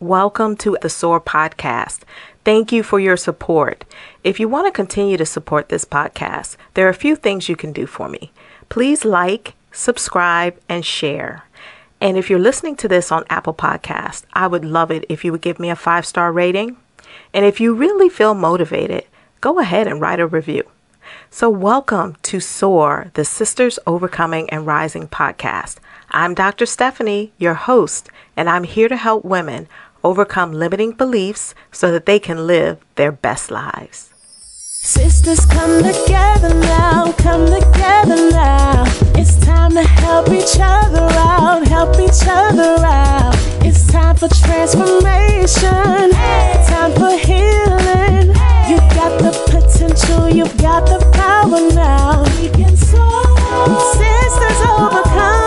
Welcome to the SOAR podcast. Thank you for your support. If you want to continue to support this podcast, there are a few things you can do for me. Please like, subscribe, and share. And if you're listening to this on Apple Podcast, I would love it if you would give me a five star rating. And if you really feel motivated, go ahead and write a review. So, welcome to SOAR, the Sisters Overcoming and Rising podcast. I'm Dr. Stephanie, your host, and I'm here to help women overcome limiting beliefs so that they can live their best lives. Sisters come together now, come together now. It's time to help each other out, help each other out. It's time for transformation, time for healing. You've got the potential, you've got the power now. We can soar. Sisters overcoming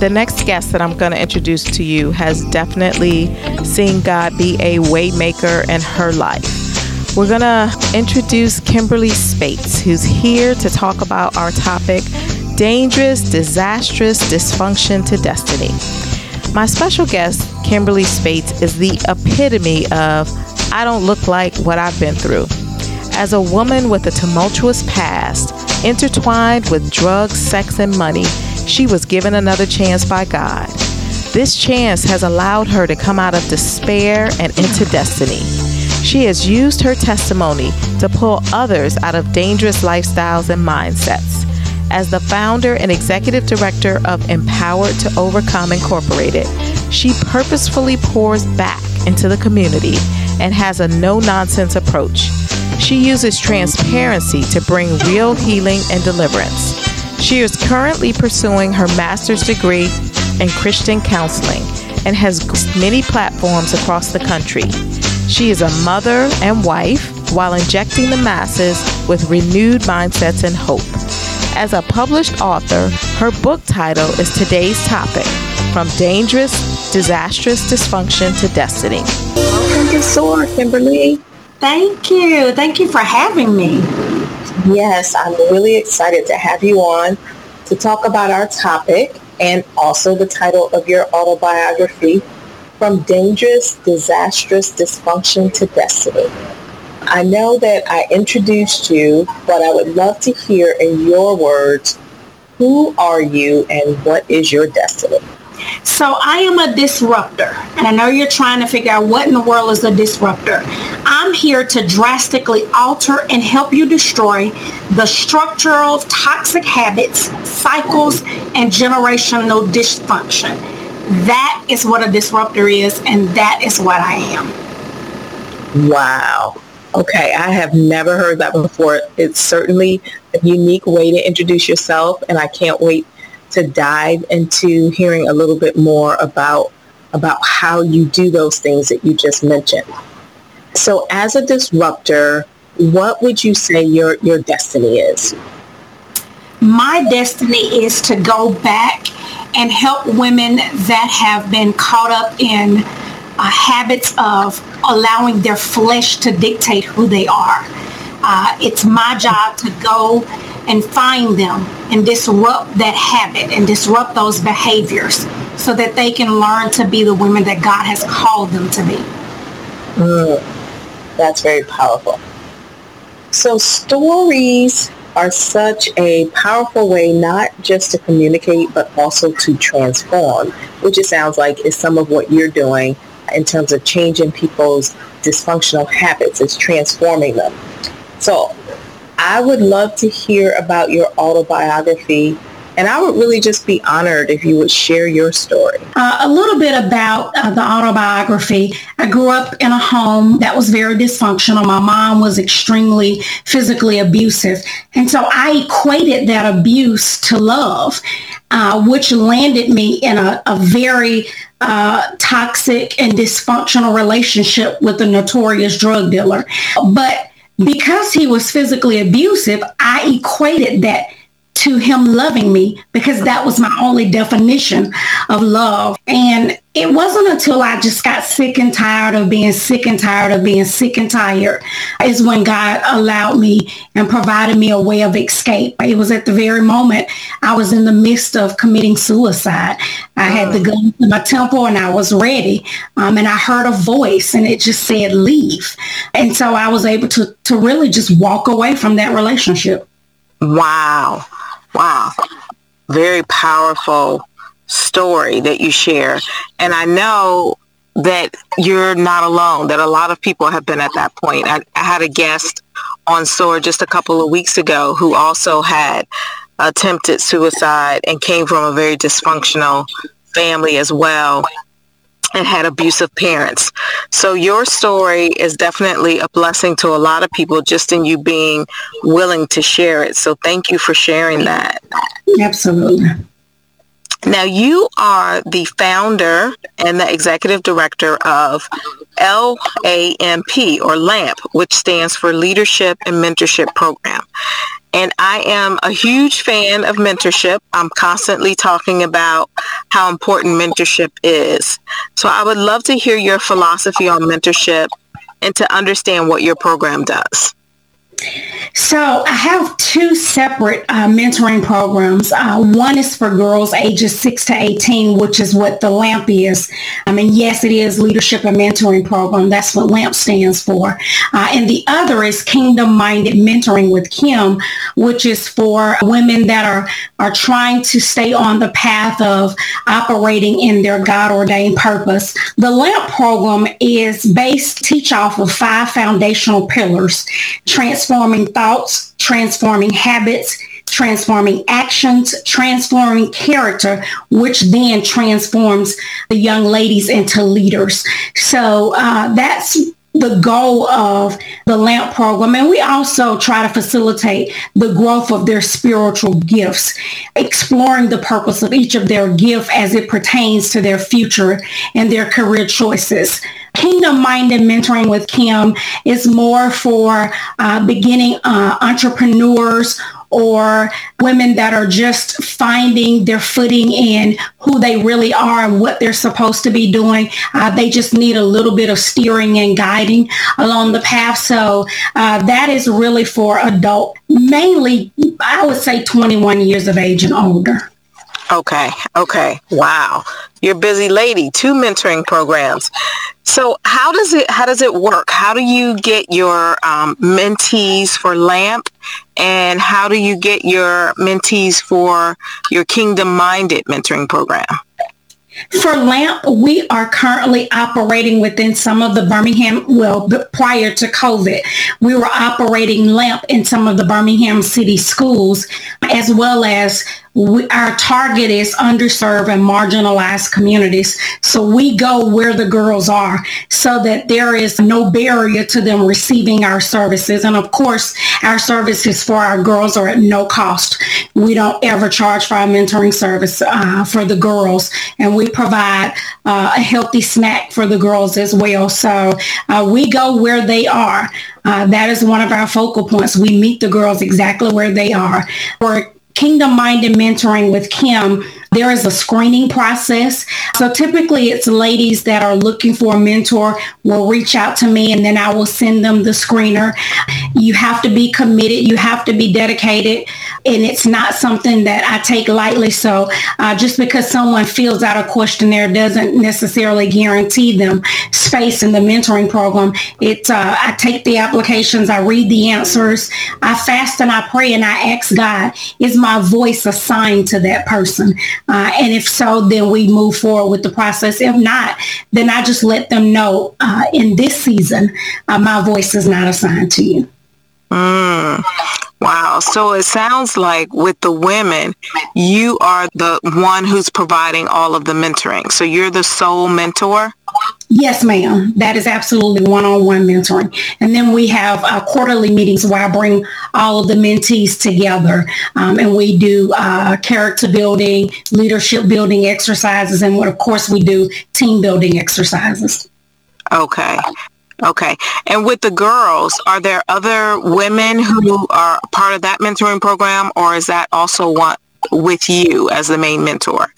The next guest that I'm going to introduce to you has definitely seen God be a waymaker in her life. We're going to introduce Kimberly Speights, who's here to talk about our topic dangerous, disastrous dysfunction to destiny. My special guest, Kimberly Speights, is the epitome of I don't look like what I've been through. As a woman with a tumultuous past, intertwined with drugs, sex, and money, she was given another chance by God. This chance has allowed her to come out of despair and into destiny. She has used her testimony to pull others out of dangerous lifestyles and mindsets. As the founder and executive director of Empowered to Overcome Incorporated, she purposefully pours back into the community and has a no nonsense approach. She uses transparency to bring real healing and deliverance. She is currently pursuing her master's degree in Christian counseling and has many platforms across the country. She is a mother and wife while injecting the masses with renewed mindsets and hope. As a published author, her book title is today's topic From Dangerous, Disastrous Dysfunction to Destiny. Welcome to SOAR, Kimberly. Thank you. Thank you for having me. Yes, I'm really excited to have you on to talk about our topic and also the title of your autobiography, From Dangerous, Disastrous Dysfunction to Destiny. I know that I introduced you, but I would love to hear in your words, who are you and what is your destiny? So I am a disruptor, and I know you're trying to figure out what in the world is a disruptor. I'm here to drastically alter and help you destroy the structural toxic habits, cycles, and generational dysfunction. That is what a disruptor is, and that is what I am. Wow. Okay, I have never heard that before. It's certainly a unique way to introduce yourself, and I can't wait to dive into hearing a little bit more about about how you do those things that you just mentioned. So as a disruptor, what would you say your, your destiny is? My destiny is to go back and help women that have been caught up in uh, habits of allowing their flesh to dictate who they are. Uh, it's my job to go and find them and disrupt that habit and disrupt those behaviors so that they can learn to be the women that God has called them to be. Mm, that's very powerful. So stories are such a powerful way not just to communicate but also to transform, which it sounds like is some of what you're doing in terms of changing people's dysfunctional habits, is transforming them. So I would love to hear about your autobiography and I would really just be honored if you would share your story. Uh, a little bit about uh, the autobiography. I grew up in a home that was very dysfunctional. My mom was extremely physically abusive. And so I equated that abuse to love, uh, which landed me in a, a very uh, toxic and dysfunctional relationship with a notorious drug dealer. But because he was physically abusive, I equated that to him loving me because that was my only definition of love. And it wasn't until I just got sick and tired of being sick and tired of being sick and tired is when God allowed me and provided me a way of escape. It was at the very moment I was in the midst of committing suicide. I had the gun to my temple and I was ready. Um, and I heard a voice and it just said, leave. And so I was able to, to really just walk away from that relationship. Wow. Wow. Very powerful story that you share. And I know that you're not alone, that a lot of people have been at that point. I, I had a guest on SOAR just a couple of weeks ago who also had attempted suicide and came from a very dysfunctional family as well and had abusive parents. So your story is definitely a blessing to a lot of people just in you being willing to share it. So thank you for sharing that. Absolutely. Now, you are the founder and the executive director of LAMP or LAMP, which stands for Leadership and Mentorship Program. And I am a huge fan of mentorship. I'm constantly talking about how important mentorship is. So I would love to hear your philosophy on mentorship and to understand what your program does. So I have two separate uh, mentoring programs. Uh, one is for girls ages 6 to 18, which is what the LAMP is. I mean, yes, it is Leadership and Mentoring Program. That's what LAMP stands for. Uh, and the other is Kingdom Minded Mentoring with Kim, which is for women that are, are trying to stay on the path of operating in their God-ordained purpose. The LAMP program is based, teach off of five foundational pillars, transforming thought thoughts, transforming habits, transforming actions, transforming character, which then transforms the young ladies into leaders. So uh, that's the goal of the LAMP program. And we also try to facilitate the growth of their spiritual gifts, exploring the purpose of each of their gift as it pertains to their future and their career choices. Kingdom Minded Mentoring with Kim is more for uh, beginning uh, entrepreneurs or women that are just finding their footing in who they really are and what they're supposed to be doing. Uh, they just need a little bit of steering and guiding along the path. So uh, that is really for adult, mainly, I would say 21 years of age and older. Okay. Okay. Wow. You're busy lady. Two mentoring programs. So how does it how does it work? How do you get your um, mentees for LAMP, and how do you get your mentees for your Kingdom Minded mentoring program? For LAMP, we are currently operating within some of the Birmingham, well, prior to COVID, we were operating LAMP in some of the Birmingham city schools, as well as we, our target is underserved and marginalized communities. So we go where the girls are so that there is no barrier to them receiving our services. And of course, our services for our girls are at no cost. We don't ever charge for our mentoring service uh, for the girls. And we provide uh, a healthy snack for the girls as well. So uh, we go where they are. Uh, that is one of our focal points. We meet the girls exactly where they are. We're Kingdom Minded Mentoring with Kim, there is a screening process. So typically it's ladies that are looking for a mentor will reach out to me and then I will send them the screener. You have to be committed. You have to be dedicated. And it's not something that I take lightly. So uh, just because someone fills out a questionnaire doesn't necessarily guarantee them space in the mentoring program. It's, uh, I take the applications, I read the answers, I fast and I pray and I ask God, is my voice assigned to that person? Uh, and if so, then we move forward with the process. If not, then I just let them know uh, in this season, uh, my voice is not assigned to you. Mm. Wow. So it sounds like with the women, you are the one who's providing all of the mentoring. So you're the sole mentor? Yes, ma'am. That is absolutely one-on-one mentoring. And then we have uh, quarterly meetings where I bring all of the mentees together um, and we do uh, character building, leadership building exercises, and what, of course we do team building exercises. Okay. Okay. And with the girls, are there other women who are part of that mentoring program or is that also one with you as the main mentor?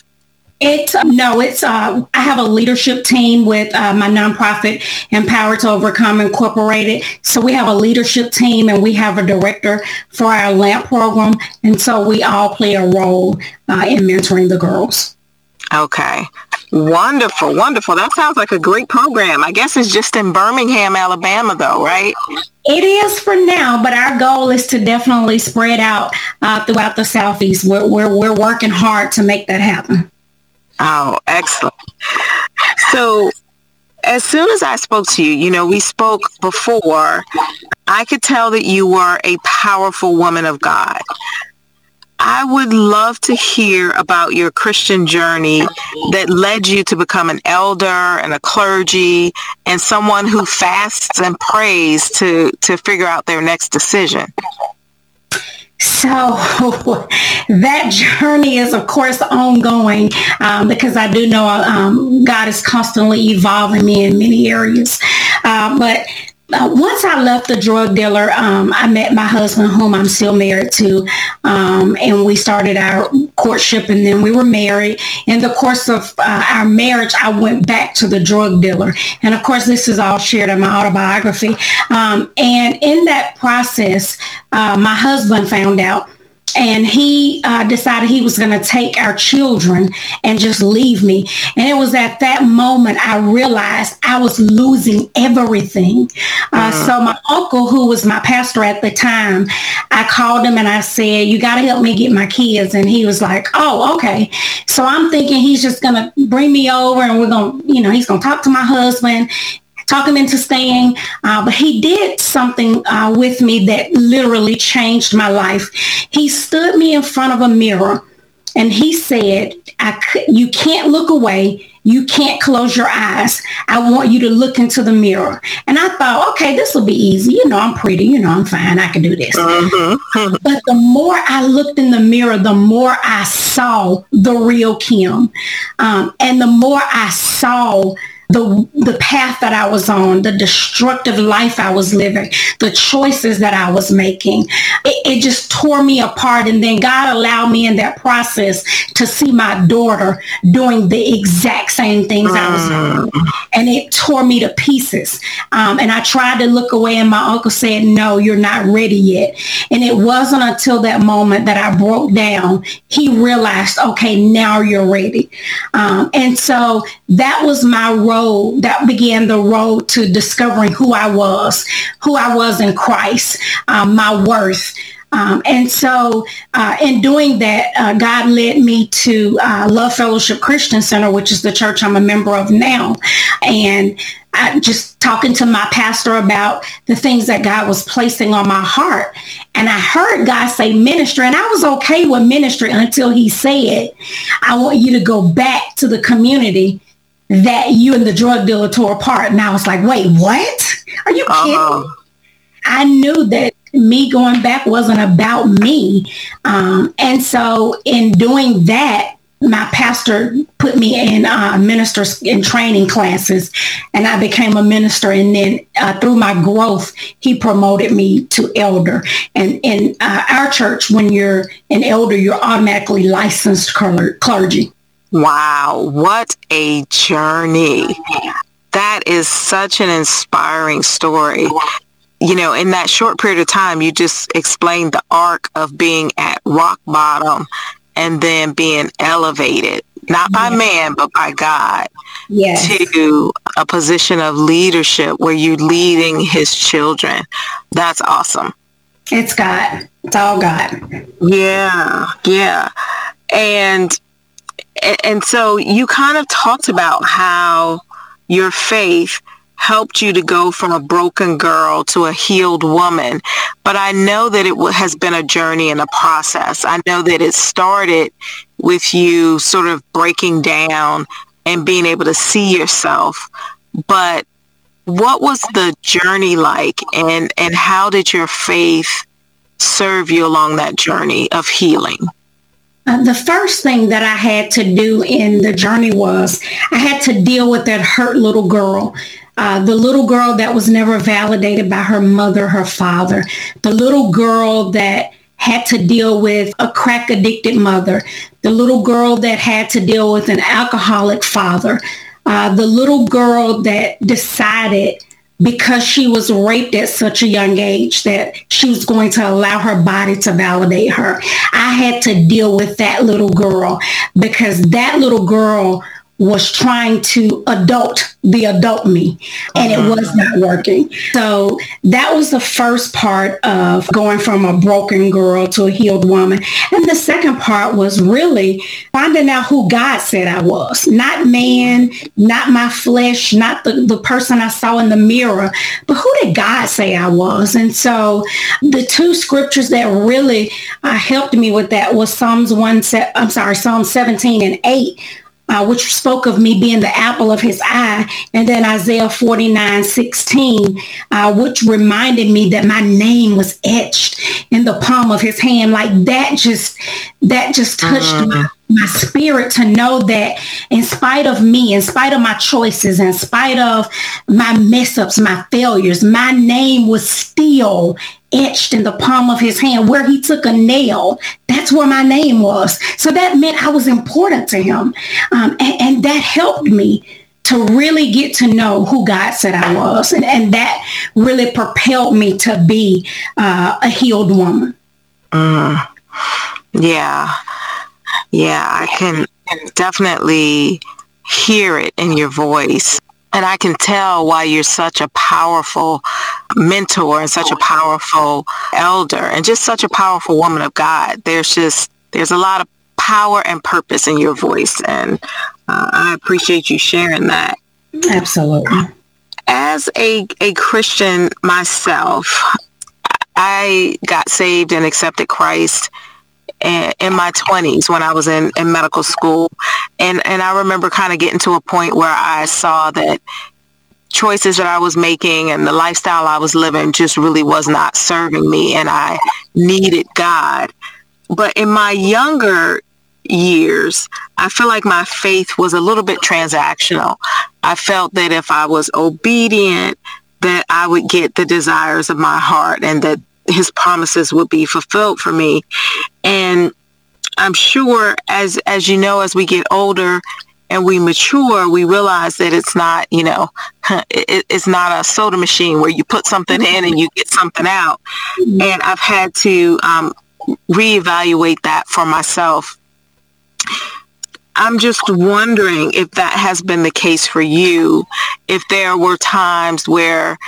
It's no, it's uh, I have a leadership team with uh, my nonprofit Empowered to Overcome Incorporated. So we have a leadership team and we have a director for our LAMP program, and so we all play a role uh, in mentoring the girls. Okay. Wonderful, wonderful. That sounds like a great program. I guess it's just in Birmingham, Alabama, though, right? It is for now, but our goal is to definitely spread out uh, throughout the Southeast. We're, we're, we're working hard to make that happen. Oh, excellent. So as soon as I spoke to you, you know, we spoke before, I could tell that you were a powerful woman of God. I would love to hear about your Christian journey that led you to become an elder and a clergy and someone who fasts and prays to, to figure out their next decision. So that journey is, of course, ongoing um, because I do know um, God is constantly evolving me in many areas. Uh, but once I left the drug dealer, um, I met my husband, whom I'm still married to, um, and we started our courtship, and then we were married. In the course of uh, our marriage, I went back to the drug dealer, and of course, this is all shared in my autobiography. Um, and in that process, uh, my husband found out and he uh, decided he was going to take our children and just leave me. And it was at that moment I realized I was losing everything. Uh. So my uncle, who was my pastor at the time, I called him and I said, "You got to help me get my kids." And he was like, "Oh, okay." So I'm thinking he's just going to bring me over and we're going to, you know, he's going to talk to my husband talk him into staying. Uh, but he did something uh, with me that literally changed my life. He stood me in front of a mirror and he said, you can't look away. You can't close your eyes. I want you to look into the mirror. And I thought, okay, this will be easy. You know, I'm pretty. You know, I'm fine. I can do this. Mm-hmm. but the more I looked in the mirror, the more I saw the real Kim. Um, and the more I saw the the path that I was on, the destructive life I was living, the choices that I was making. It, it, just tore me apart. And then God allowed me in that process to see my daughter doing the exact same things I was doing. Mm. And it tore me to pieces. Um, and I tried to look away and my uncle said, no, you're not ready yet. And it wasn't until that moment that I broke down, he realized, okay, now you're ready. Um, and so that was my role road that began the road to discovering who I was, who I was in Christ, um, my worth. Um, and so uh, in doing that, uh, God led me to uh, Love Fellowship Christian Center, which is the church I'm a member of now. And I, just talking to my pastor about the things that God was placing on my heart. And I heard God say ministry, and I was okay with ministry until he said, I want you to go back to the community that you and the drug dealer tore apart. And I was like, wait, what? Are you uh-huh. kidding? I knew that me going back wasn't about me. Um, and so in doing that, my pastor put me in uh, ministers in training classes and I became a minister. And then uh, through my growth, he promoted me to elder. And in uh, our church, when you're an elder, you're automatically licensed clergy. Wow, what a journey. That is such an inspiring story. You know, in that short period of time, you just explained the arc of being at rock bottom and then being elevated, not by yes. man, but by God, yes. to a position of leadership where you're leading his children. That's awesome. It's God. It's all God. Yeah, yeah. And and so you kind of talked about how your faith helped you to go from a broken girl to a healed woman. But I know that it has been a journey and a process. I know that it started with you sort of breaking down and being able to see yourself. But what was the journey like and, and how did your faith serve you along that journey of healing? Uh, the first thing that I had to do in the journey was I had to deal with that hurt little girl. uh, the little girl that was never validated by her mother, her father, the little girl that had to deal with a crack addicted mother, the little girl that had to deal with an alcoholic father, uh, the little girl that decided because she was raped at such a young age that she was going to allow her body to validate her. I had to deal with that little girl because that little girl was trying to adult the adult me and it was not working. So that was the first part of going from a broken girl to a healed woman. And the second part was really finding out who God said I was. Not man, not my flesh, not the, the person I saw in the mirror, but who did God say I was? And so the two scriptures that really uh, helped me with that was Psalms 1, I'm sorry, Psalm 17 and 8 uh, which spoke of me being the apple of his eye, and then Isaiah 49, 16, uh, which reminded me that my name was etched in the palm of his hand. Like that just, that just touched uh-huh. my, my spirit to know that in spite of me, in spite of my choices, in spite of my mess ups, my failures, my name was still etched in the palm of his hand where he took a nail. That's where my name was. So that meant I was important to him. Um, and, and, that helped me to really get to know who God said I was. And, and that really propelled me to be uh, a healed woman. Mm. Yeah. Yeah, I can definitely hear it in your voice. And I can tell why you're such a powerful mentor and such a powerful elder and just such a powerful woman of God. There's just, there's a lot of power and purpose in your voice. And uh, I appreciate you sharing that. Absolutely. As a, a Christian myself, I got saved and accepted Christ in my 20s when I was in, in medical school. And, and I remember kind of getting to a point where I saw that choices that I was making and the lifestyle I was living just really was not serving me and I needed God. But in my younger years, I feel like my faith was a little bit transactional. I felt that if I was obedient, that I would get the desires of my heart and that his promises would be fulfilled for me. And I'm sure as as you know, as we get older and we mature, we realize that it's not, you know, it, it's not a soda machine where you put something in and you get something out. And I've had to um, reevaluate that for myself. I'm just wondering if that has been the case for you, if there were times where,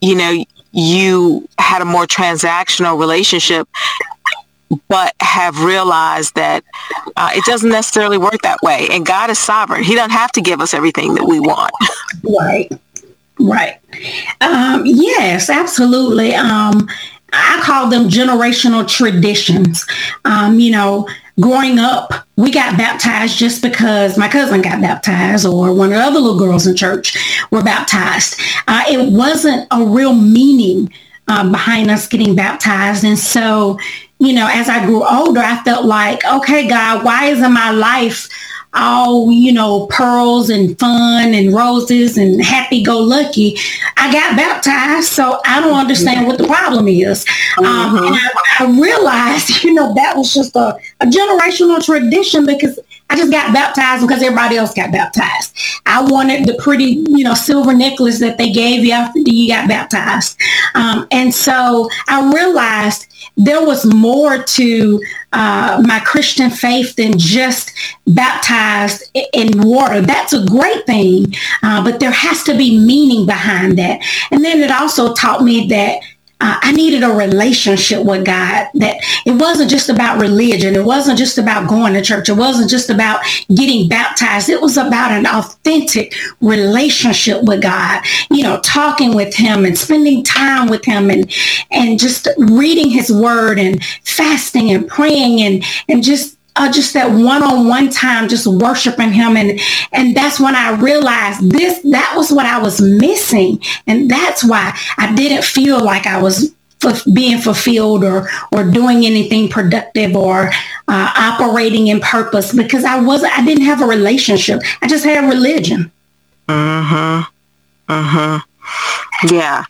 you know, you had a more transactional relationship but have realized that uh, it doesn't necessarily work that way. And god is sovereign. He doesn't have to give us everything that we want. Right. Right. Um, yes absolutely. Um, i call them generational traditions. Um, you know growing up, we got baptized just because my cousin got baptized or one of the other little girls in church were baptized. Uh, it wasn't a real meaning um, behind us getting baptized. And so, you know, as I grew older, I felt like, okay, God, why isn't my life all, you know, pearls and fun and roses and happy-go-lucky. I got baptized, so I don't understand what the problem is. Um, mm-hmm. Um, and I, I, realized, you know, that was just a, a generational tradition because I just got baptized because everybody else got baptized. I wanted the pretty, you know, silver necklace that they gave you after you got baptized. Um, and so I realized there was more to uh, my Christian faith than just baptized in water. That's a great thing, uh, but there has to be meaning behind that. And then it also taught me that uh, I needed a relationship with God. That it wasn't just about religion. It wasn't just about going to church. It wasn't just about getting baptized. It was about an authentic relationship with God. You know, talking with Him and spending time with Him, and and just reading His Word and fasting and praying and and just uh, just that one-on-one time, just worshiping him. And, and that's when I realized this, that was what I was missing. And that's why I didn't feel like I was being fulfilled or, or doing anything productive or uh, operating in purpose because I wasn't, I didn't have a relationship. I just had religion. Mm-hmm. Mm-hmm. Yeah.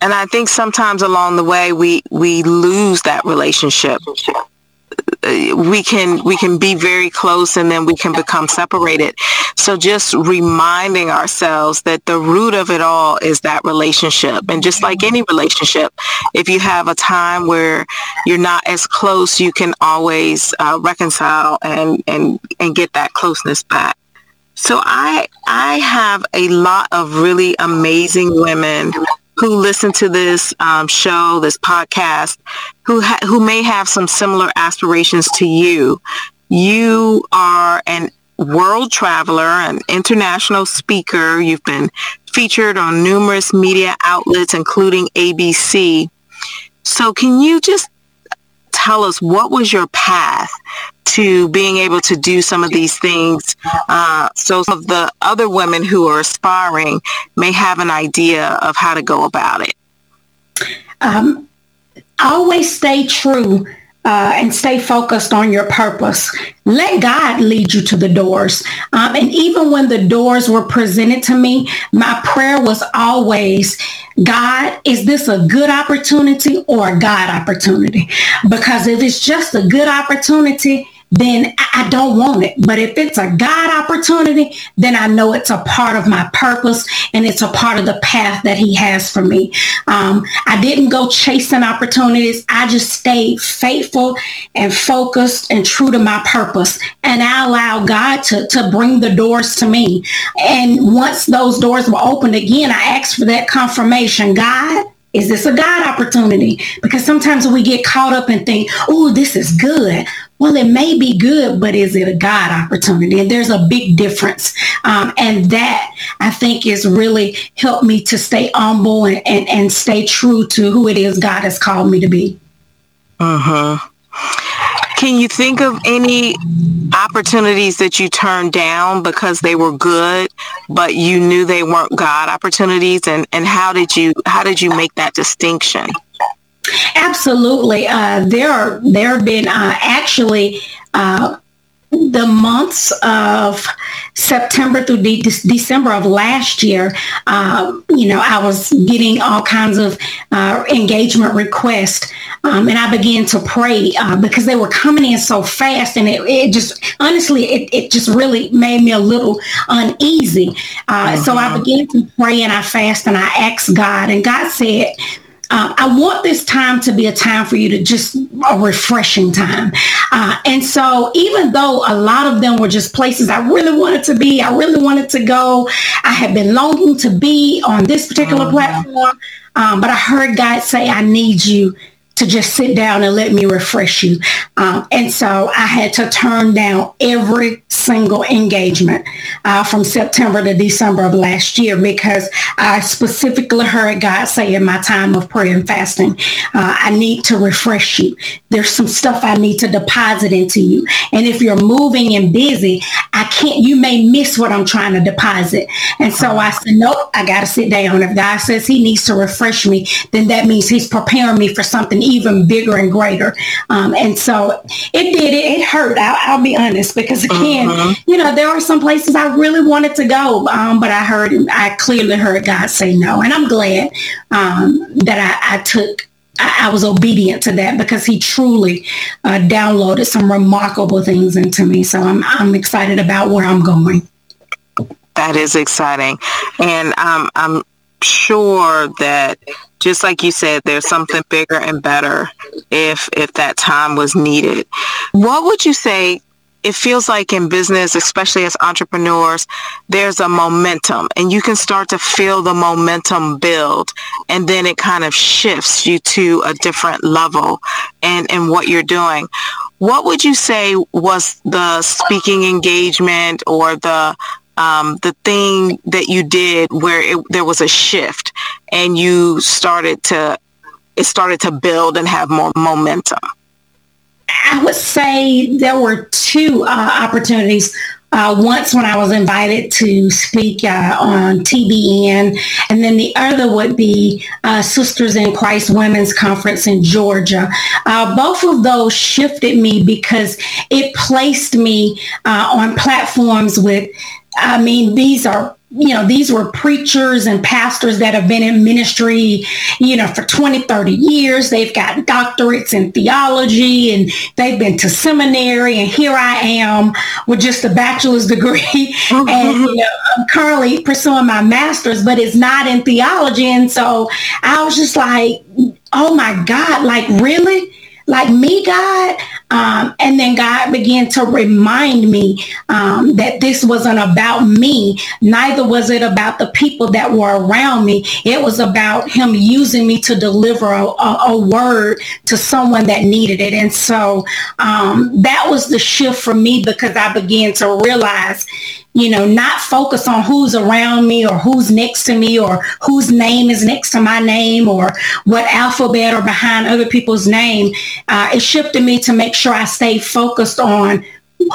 And I think sometimes along the way we we lose that relationship. Uh, we can we can be very close and then we can become separated. So just reminding ourselves that the root of it all is that relationship. And just like any relationship, if you have a time where you're not as close, you can always uh, reconcile and, and, and get that closeness back. So I I have a lot of really amazing women who listen to this um, show, this podcast, who ha- who may have some similar aspirations to you. You are an world traveler, an international speaker. You've been featured on numerous media outlets, including ABC. So can you just tell us what was your path to being able to do some of these things uh, so some of the other women who are aspiring may have an idea of how to go about it? Um, always stay true uh, and stay focused on your purpose. Let God lead you to the doors. Um, and even when the doors were presented to me, my prayer was always, God, is this a good opportunity or a God opportunity? Because if it's just a good opportunity, then I don't want it. But if it's a God opportunity, then I know it's a part of my purpose and it's a part of the path that he has for me. Um, I didn't go chasing opportunities. I just stayed faithful and focused and true to my purpose. And I allowed God to, to bring the doors to me. And once those doors were opened again, I asked for that confirmation. God, is this a God opportunity? Because sometimes we get caught up and think, oh, this is good. Well, it may be good, but is it a God opportunity? And there's a big difference. Um, and that I think is really helped me to stay humble and, and, and stay true to who it is God has called me to be. Uh-huh. Can you think of any opportunities that you turned down because they were good, but you knew they weren't God opportunities? And, and how did you how did you make that distinction? Absolutely. Uh, there are there have been uh, actually uh, the months of September through de- December of last year, uh, you know, I was getting all kinds of uh, engagement requests. Um, and I began to pray uh, because they were coming in so fast. And it, it just, honestly, it, it, just really made me a little uneasy. Uh, so I uh-huh. began to pray and I fast and I asked God. And God said, uh, I want this time to be a time for you to just a refreshing time. Uh, and so even though a lot of them were just places I really wanted to be, I really wanted to go, I had been longing to be on this particular oh, platform. Um, but I heard God say, I need you to just sit down and let me refresh you. Um, and so I had to turn down every single engagement uh, from September to December of last year because I specifically heard God say in my time of prayer and fasting, uh, I need to refresh you. There's some stuff I need to deposit into you. And if you're moving and busy, I can't, you may miss what I'm trying to deposit. And so I said, nope, I got to sit down. If God says he needs to refresh me, then that means he's preparing me for something even bigger and greater. Um, and so it did, it, it hurt. I'll, I'll, be honest because again, uh-huh. you know, there are some places I really wanted to go, um, but I heard, I clearly heard God say no. And I'm glad um, that I, I took I, was obedient to that because he truly uh, downloaded some remarkable things into me. So I'm I'm excited about where I'm going. That is exciting, and um, I'm sure that just like you said, there's something bigger and better if if that time was needed. What would you say it feels like in business, especially as entrepreneurs, there's a momentum and you can start to feel the momentum build and then it kind of shifts you to a different level and, and what you're doing. What would you say was the speaking engagement or the um, the thing that you did where it, there was a shift and you started to it started to build and have more momentum? I would say there were two uh, opportunities. Uh, once when I was invited to speak uh, on TBN, and then the other would be uh, Sisters in Christ Women's Conference in Georgia. Uh, both of those shifted me because it placed me uh, on platforms with I mean, these are you know, these were preachers and pastors that have been in ministry, you know, for 20, 30 years. They've got doctorates in theology and they've been to seminary. And here I am with just a bachelor's degree. And you know, I'm currently pursuing my master's, but it's not in theology. And so I was just like, oh my God, like really? like me, God. Um, and then God began to remind me um, that this wasn't about me. Neither was it about the people that were around me. It was about him using me to deliver a, a, a word to someone that needed it. And so um, that was the shift for me because I began to realize you know, not focus on who's around me or who's next to me or whose name is next to my name or what alphabet or behind other people's name. Uh, it shifted me to make sure I stay focused on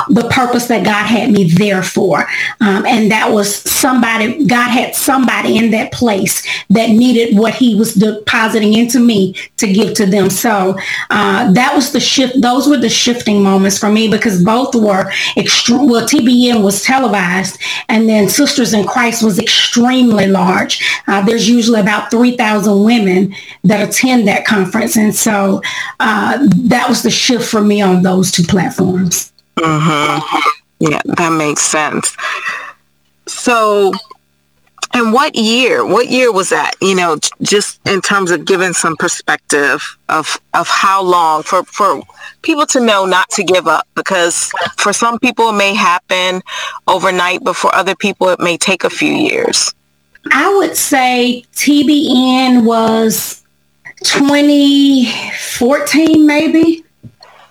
the purpose that God had me there for. Um, and that was somebody, God had somebody in that place that needed what he was depositing into me to give to them. So uh, that was the shift. Those were the shifting moments for me because both were extreme. Well, TBN was televised and then Sisters in Christ was extremely large. Uh, there's usually about 3,000 women that attend that conference. And so uh, that was the shift for me on those two platforms. Mm-hmm. Yeah, that makes sense. So, and what year? What year was that? You know, just in terms of giving some perspective of of how long for for people to know not to give up because for some people it may happen overnight, but for other people it may take a few years. I would say TBN was 2014 maybe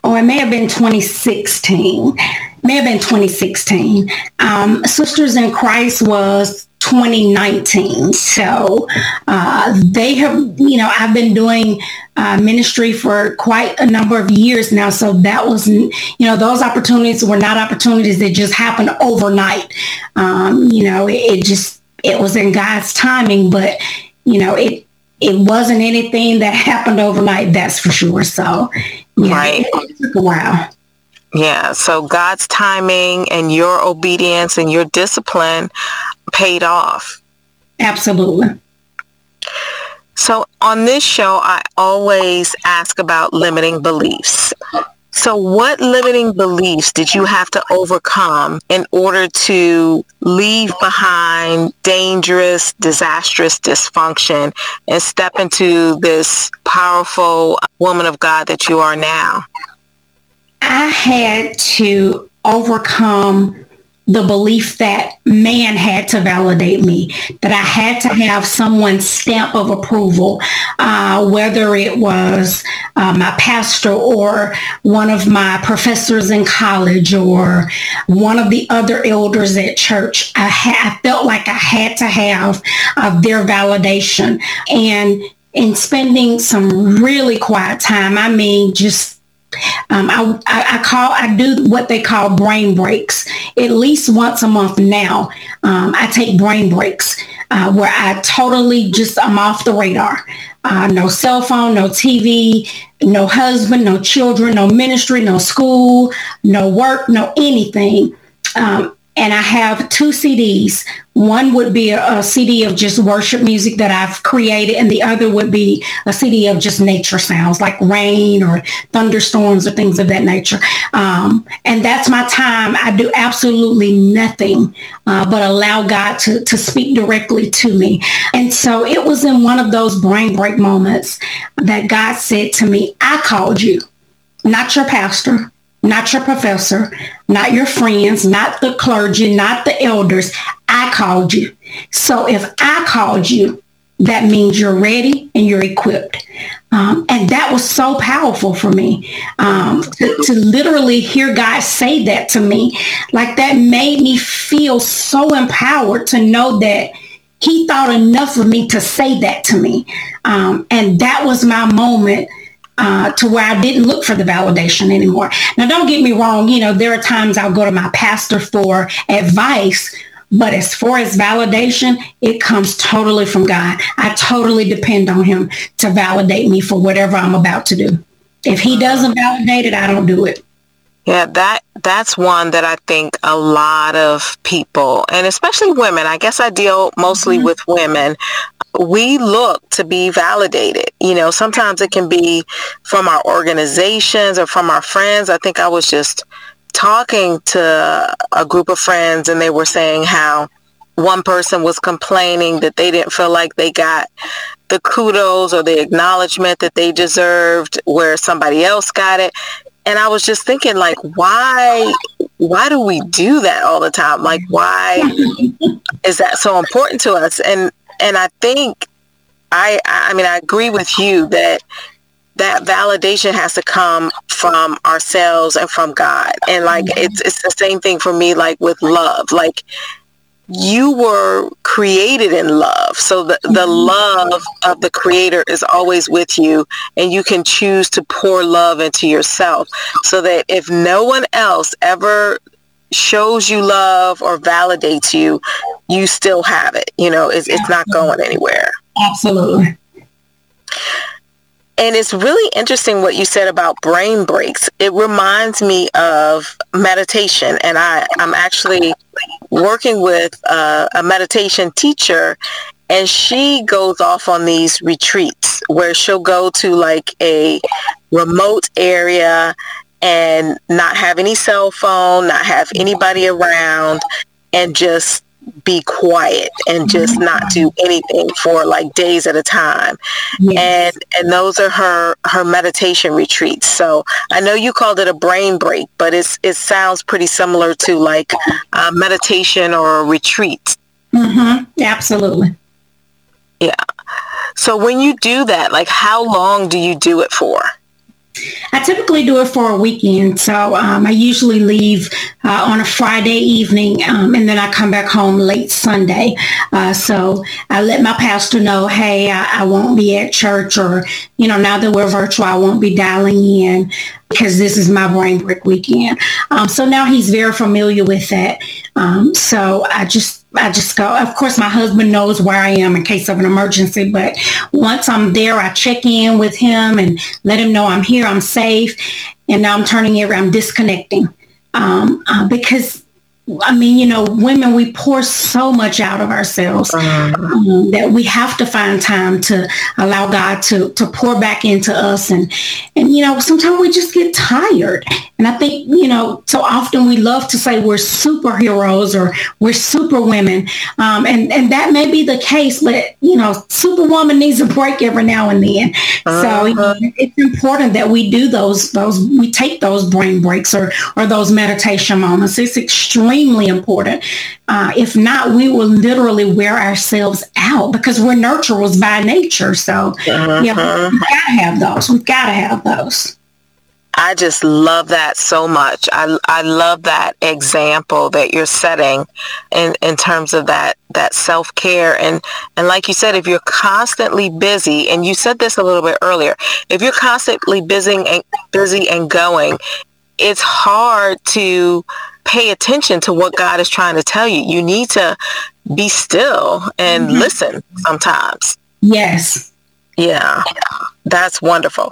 or it may have been 2016. May have been 2016. Um, Sisters in Christ was 2019. So uh, they have, you know, I've been doing uh, ministry for quite a number of years now. So that was, you know, those opportunities were not opportunities that just happened overnight. Um, you know, it, it just, it was in God's timing, but, you know, it, it wasn't anything that happened overnight, that's for sure. So, yeah, right. it, it took a while. Yeah, so God's timing and your obedience and your discipline paid off. Absolutely. So on this show, I always ask about limiting beliefs. So what limiting beliefs did you have to overcome in order to leave behind dangerous, disastrous dysfunction and step into this powerful woman of God that you are now? I had to overcome the belief that man had to validate me, that I had to have someone's stamp of approval, uh, whether it was uh, my pastor or one of my professors in college or one of the other elders at church. I, ha- I felt like I had to have uh, their validation. And in spending some really quiet time, I mean, just um, I, I, call I do what they call brain breaks at least once a month now. Um, I take brain breaks uh, where I totally just I'm off the radar. Uh, no cell phone, no TV, no husband, no children, no ministry, no school, no work, no anything. Um, and I have two CDs. One would be a, a, CD of just worship music that I've created, and the other would be a CD of just nature sounds like rain or thunderstorms or things of that nature. Um, and that's my time. I do absolutely nothing uh, but allow God to, to speak directly to me. And so it was in one of those brain break moments that God said to me, I called you, not your pastor, not your professor, not your friends, not the clergy, not the elders. I called you. So if I called you, that means you're ready and you're equipped. Um, and that was so powerful for me um, to, to literally hear God say that to me. Like that made me feel so empowered to know that he thought enough of me to say that to me. Um, and that was my moment uh, to where I didn't look for the validation anymore. Now, don't get me wrong. You know, there are times I'll go to my pastor for advice, but as far as validation, it comes totally from God. I totally depend on him to validate me for whatever I'm about to do. If he doesn't validate it, I don't do it. Yeah, that that's one that I think a lot of people, and especially women, I guess I deal mostly mm-hmm. with women, we look to be validated. You know, sometimes it can be from our organizations or from our friends. I think I was just talking to a group of friends and they were saying how one person was complaining that they didn't feel like they got the kudos or the acknowledgement that they deserved where somebody else got it and I was just thinking, like, why, why do we do that all the time? Like, why is that so important to us? And and I think, I, I mean, I agree with you that that validation has to come from ourselves and from God. And like, it's it's the same thing for me, like with love. Like, you were created in love. So the, the mm-hmm. love of the creator is always with you and you can choose to pour love into yourself so that if no one else ever shows you love or validates you, you still have it. You know, it's, it's not going anywhere. Absolutely. And it's really interesting what you said about brain breaks. It reminds me of meditation. And I, I'm actually working with uh, a meditation teacher and she goes off on these retreats where she'll go to like a remote area and not have any cell phone, not have anybody around and just be quiet and just mm-hmm. not do anything for like days at a time. Yes. And and those are her her meditation retreats. So I know you called it a brain break, but it's it sounds pretty similar to like a meditation or a retreat. Mm-hmm. Absolutely. Yeah. So when you do that, like how long do you do it for? I typically do it for a weekend. So um, I usually leave uh, on a Friday evening um, and then I come back home late Sunday. Uh, so I let my pastor know, hey, I, I, won't be at church or, you know, now that we're virtual, I won't be dialing in because this is my brain break weekend. Um, so now he's very familiar with that. Um, so I just I just go. Of course, my husband knows where I am in case of an emergency. But once I'm there, I check in with him and let him know I'm here, I'm safe, and now I'm turning it. I'm disconnecting um, uh, because I mean, you know, women, we pour so much out of ourselves uh-huh. um, that we have to find time to allow God to, to pour back into us. And, and, you know, sometimes we just get tired. And I think, you know, so often we love to say we're superheroes or we're super women. Um, and, and that may be the case, but, you know, superwoman needs a break every now and then. Uh-huh. So you know, it's important that we do those, those, we take those brain breaks or, or those meditation moments. It's extremely extremely important. Uh, if not, we will literally wear ourselves out because we're nurturers by nature. So, uh-huh. yeah, we've got to have those. We've got to have those. I just love that so much. I, I love that example that you're setting in, in terms of that, that self-care. And, and like you said, if you're constantly busy, and you said this a little bit earlier, if you're constantly busy and, busy and going, it's hard to pay attention to what God is trying to tell you. You need to be still and mm-hmm. listen sometimes. Yes. Yeah, that's wonderful.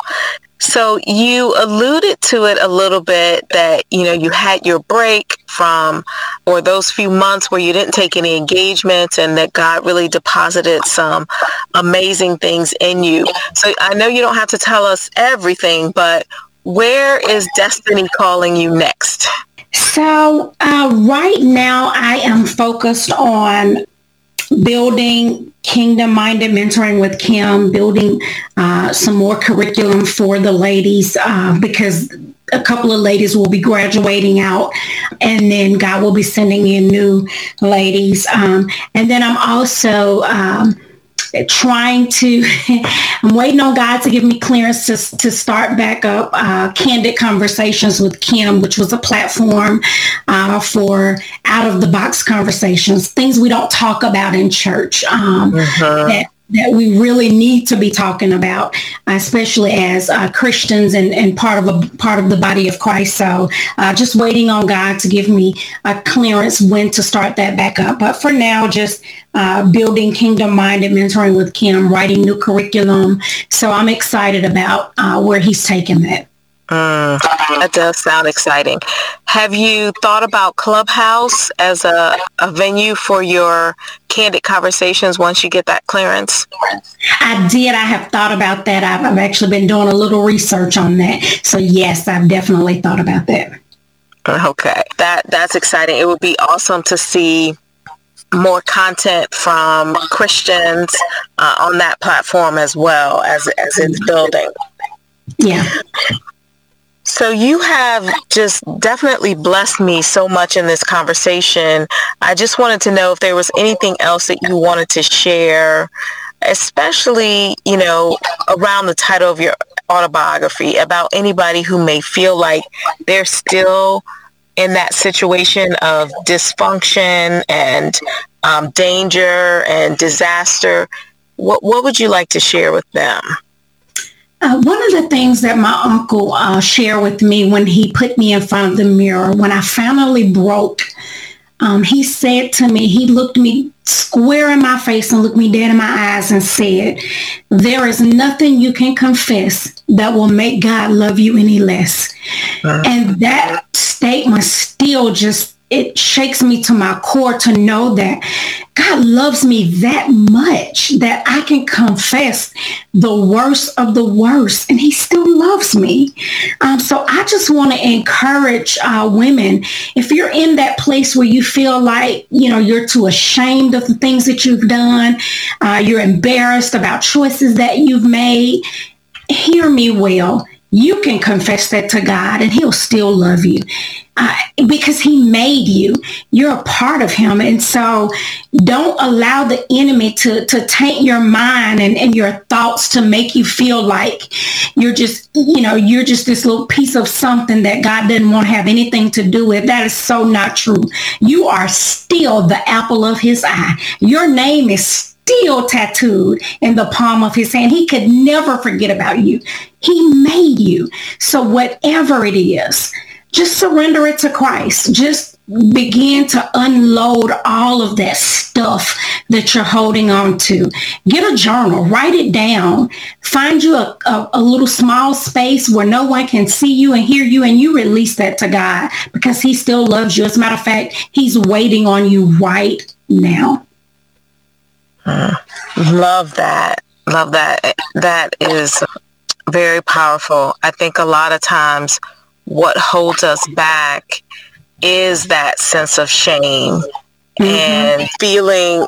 So you alluded to it a little bit that, you know, you had your break from or those few months where you didn't take any engagements and that God really deposited some amazing things in you. So I know you don't have to tell us everything, but where is destiny calling you next? So uh, right now I am focused on building kingdom minded mentoring with Kim, building uh, some more curriculum for the ladies uh, because a couple of ladies will be graduating out and then God will be sending in new ladies. Um, and then I'm also um, trying to, I'm waiting on God to give me clearance to, to start back up uh, Candid Conversations with Kim, which was a platform uh, for out of the box conversations, things we don't talk about in church um, uh-huh. that that we really need to be talking about, especially as uh, Christians and, and part of a part of the body of Christ. So uh, just waiting on God to give me a clearance when to start that back up. But for now, just uh, building kingdom minded mentoring with Kim, writing new curriculum. So I'm excited about uh, where he's taking that. Mm, that does sound exciting. Have you thought about Clubhouse as a, a venue for your candid conversations once you get that clearance? I did. I have thought about that. I've, I've actually been doing a little research on that. So yes, I've definitely thought about that. Okay, that that's exciting. It would be awesome to see more content from Christians uh, on that platform as well as as it's building. Yeah. So you have just definitely blessed me so much in this conversation. I just wanted to know if there was anything else that you wanted to share, especially, you know, around the title of your autobiography about anybody who may feel like they're still in that situation of dysfunction and um, danger and disaster. What, what would you like to share with them? Uh, one of the things that my uncle uh, shared with me when he put me in front of the mirror, when I finally broke, um, he said to me, he looked me square in my face and looked me dead in my eyes and said, there is nothing you can confess that will make God love you any less. Uh-huh. And that statement still just it shakes me to my core to know that God loves me that much that I can confess the worst of the worst and he still loves me. Um, so I just want to encourage uh, women, if you're in that place where you feel like, you know, you're too ashamed of the things that you've done, uh, you're embarrassed about choices that you've made, hear me well you can confess that to God and he'll still love you because he made you. You're a part of him. And so don't allow the enemy to, to taint your mind and, and your thoughts to make you feel like you're just, you know, you're just this little piece of something that God didn't want to have anything to do with. That is so not true. You are still the apple of his eye. Your name is still tattooed in the palm of his hand. He could never forget about you. He made you. So whatever it is, just surrender it to Christ. Just begin to unload all of that stuff that you're holding on to. Get a journal, write it down, find you a, a, a, little small space where no one can see you and hear you and you release that to God because he still loves you. As a matter of fact, he's waiting on you right now. Hmm. Love that. Love that. That is very powerful. I think a lot of times what holds us back is that sense of shame mm-hmm. and feeling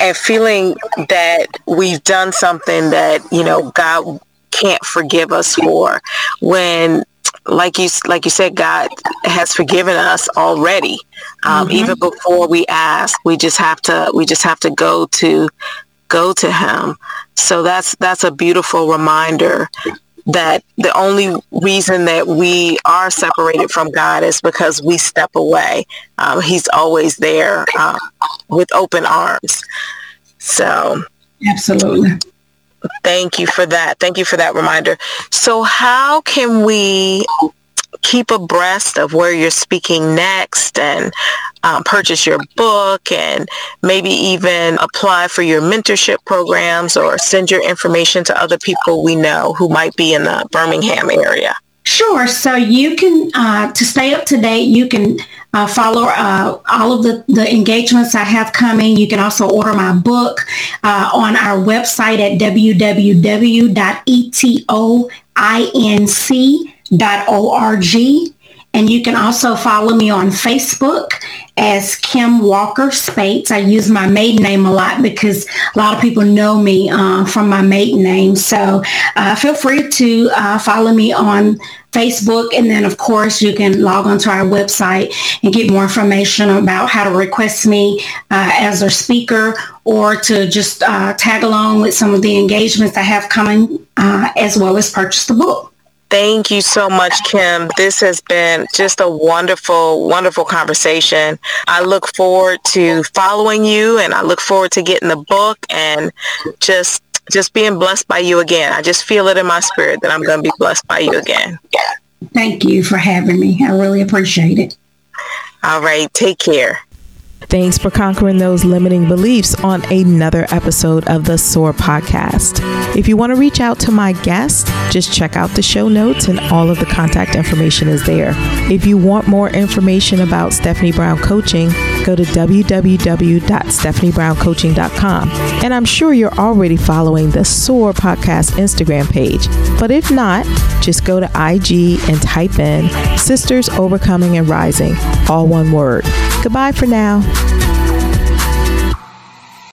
and feeling that we've done something that, you know, God can't forgive us for when like you like you said, God has forgiven us already. Um, mm-hmm. Even before we ask, we just have to we just have to go to go to Him. So that's that's a beautiful reminder that the only reason that we are separated from God is because we step away. Um, he's always there uh, with open arms. So absolutely. Thank you for that. Thank you for that reminder. So how can we keep abreast of where you're speaking next and um, purchase your book and maybe even apply for your mentorship programs or send your information to other people we know who might be in the Birmingham area? Sure. So you can, uh, to stay up to date, you can uh, follow uh, all of the, the engagements I have coming. You can also order my book uh, on our website at www.etoinc.org. And you can also follow me on Facebook as Kim Walker Speights. I use my maiden name a lot because a lot of people know me uh, from my maiden name. So uh, feel free to uh, follow me on Facebook. And then, of course, you can log onto our website and get more information about how to request me uh, as a speaker or to just uh, tag along with some of the engagements I have coming uh, as well as purchase the book. Thank you so much, Kim. This has been just a wonderful, wonderful conversation. I look forward to following you and I look forward to getting the book and just just being blessed by you again. I just feel it in my spirit that I'm going to be blessed by you again. Thank you for having me. I really appreciate it. All right. Take care. Thanks for conquering those limiting beliefs on another episode of the SOAR podcast. If you want to reach out to my guest, just check out the show notes and all of the contact information is there. If you want more information about Stephanie Brown Coaching, go to www.stephaniebrowncoaching.com. And I'm sure you're already following the SOAR podcast Instagram page. But if not, just go to IG and type in Sisters Overcoming and Rising, all one word. Goodbye for now. Thank you.